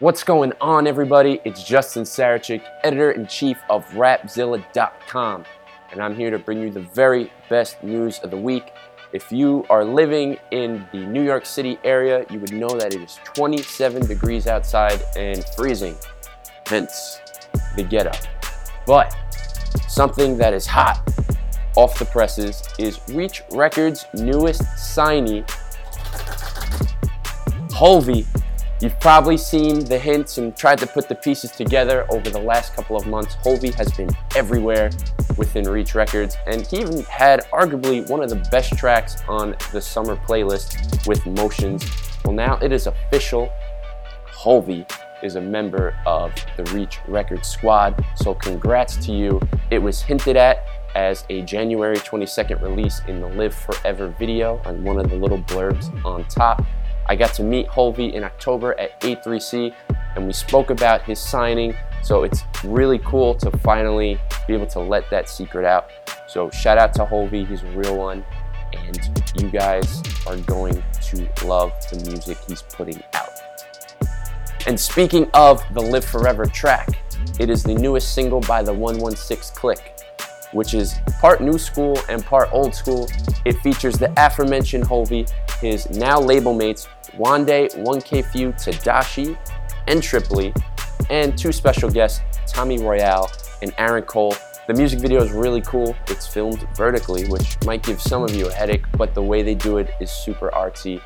What's going on, everybody? It's Justin Sarachik, editor in chief of Rapzilla.com, and I'm here to bring you the very best news of the week. If you are living in the New York City area, you would know that it is 27 degrees outside and freezing, hence the get up. But something that is hot off the presses is Reach Records' newest signee, Hulvey You've probably seen the hints and tried to put the pieces together over the last couple of months. Hulvey has been everywhere within Reach Records, and he even had arguably one of the best tracks on the summer playlist with Motions. Well, now it is official. Hulvey is a member of the Reach Records squad, so congrats to you. It was hinted at as a January 22nd release in the Live Forever video on one of the little blurbs on top. I got to meet Hulvey in October at A3C and we spoke about his signing. So it's really cool to finally be able to let that secret out. So shout out to Hulvey, he's a real one. And you guys are going to love the music he's putting out. And speaking of the Live Forever track, it is the newest single by the 116 Clique which is part new school and part old school. It features the aforementioned Hulvey, his now label mates Wande, 1K Phew Tadashi and Trip Lee, and two special guests, Tommy Royale and Aaron Cole. The music video is really cool. It's filmed vertically, which might give some of you a headache, but the way they do it is super artsy.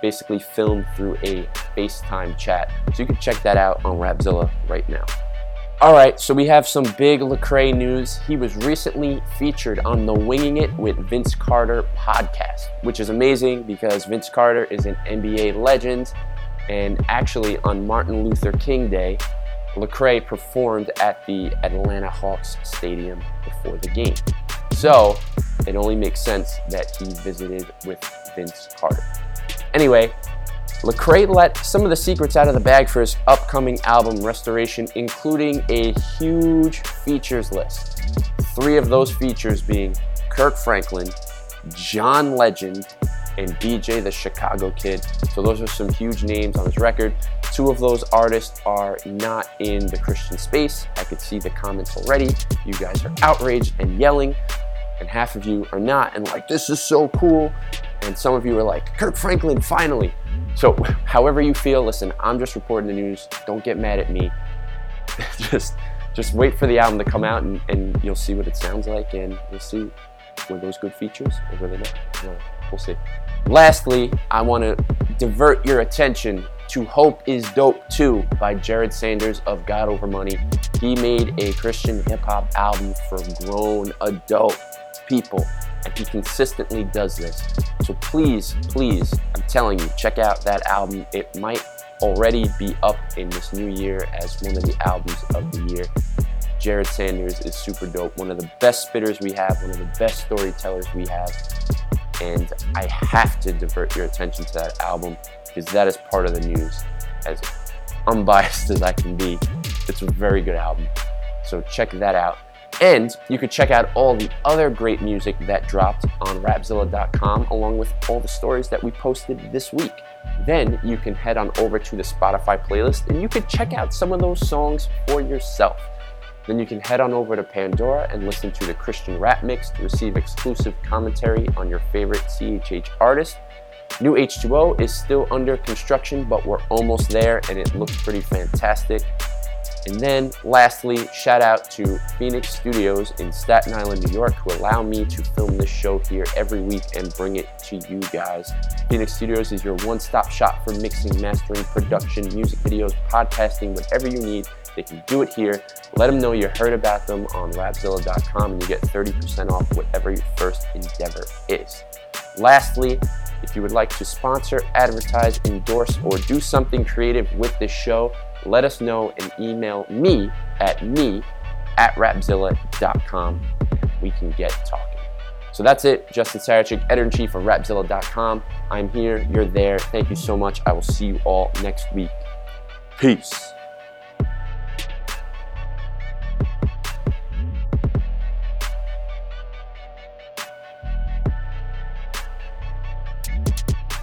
Basically filmed through a FaceTime chat. So you can check that out on Rapzilla right now. All right, so we have some big Lecrae news. He was recently featured on the Winging It with Vince Carter podcast, which is amazing because Vince Carter is an NBA legend. And actually, on Martin Luther King Day, Lecrae performed at the Atlanta Hawks Stadium before the game. So it only makes sense that he visited with Vince Carter. Anyway, Lecrae let some of the secrets out of the bag for his upcoming album Restoration, including a huge features list. Three of those features being Kirk Franklin, John Legend, and BJ the Chicago Kid. So those are some huge names on his record. Two of those artists are not in the Christian space. I could see the comments already. You guys are outraged and yelling, and half of you are not, and like, this is so cool. And some of you are like, Kirk Franklin, finally. So, however you feel, listen, I'm just reporting the news. Don't get mad at me. just just wait for the album to come out and, and you'll see what it sounds like and you'll see were those good features or were they not. Well, see. Lastly, I want to divert your attention to Hope is Dope 2 by Jered Sanders of God Over Money. He made a Christian hip hop album for grown adult people and he consistently does this. So please, please, I'm telling you, check out that album. It might already be up in this new year as one of the albums of the year. Jered Sanders is super dope, one of the best spitters we have, one of the best storytellers we have. And I have to divert your attention to that album because that is part of the news. As unbiased as I can be, it's a very good album. So check that out. And you could check out all the other great music that dropped on rapzilla.com along with all the stories that we posted this week. Then you can head on over to the Spotify playlist and you could check out some of those songs for yourself. Then you can head on over to Pandora and listen to the Christian Rap Mix to receive exclusive commentary on your favorite CHH artist. New H2O is still under construction, but we're almost there and it looks pretty fantastic. And then lastly, shout out to Phoenix Studios in Staten Island, New York, who allow me to film this show here every week and bring it to you guys. Phoenix Studios is your one stop shop for mixing, mastering, production, music videos, podcasting, whatever you need. They can do it here. Let them know you heard about them on rapzilla.com and you get 30% off whatever your first endeavor is. Lastly, if you would like to sponsor, advertise, endorse, or do something creative with this show, let us know and email me at me at rapzilla.com. We can get talking. So that's it. Justin Sarachik, editor in chief of rapzilla.com. I'm here. You're there. Thank you so much. I will see you all next week. Peace.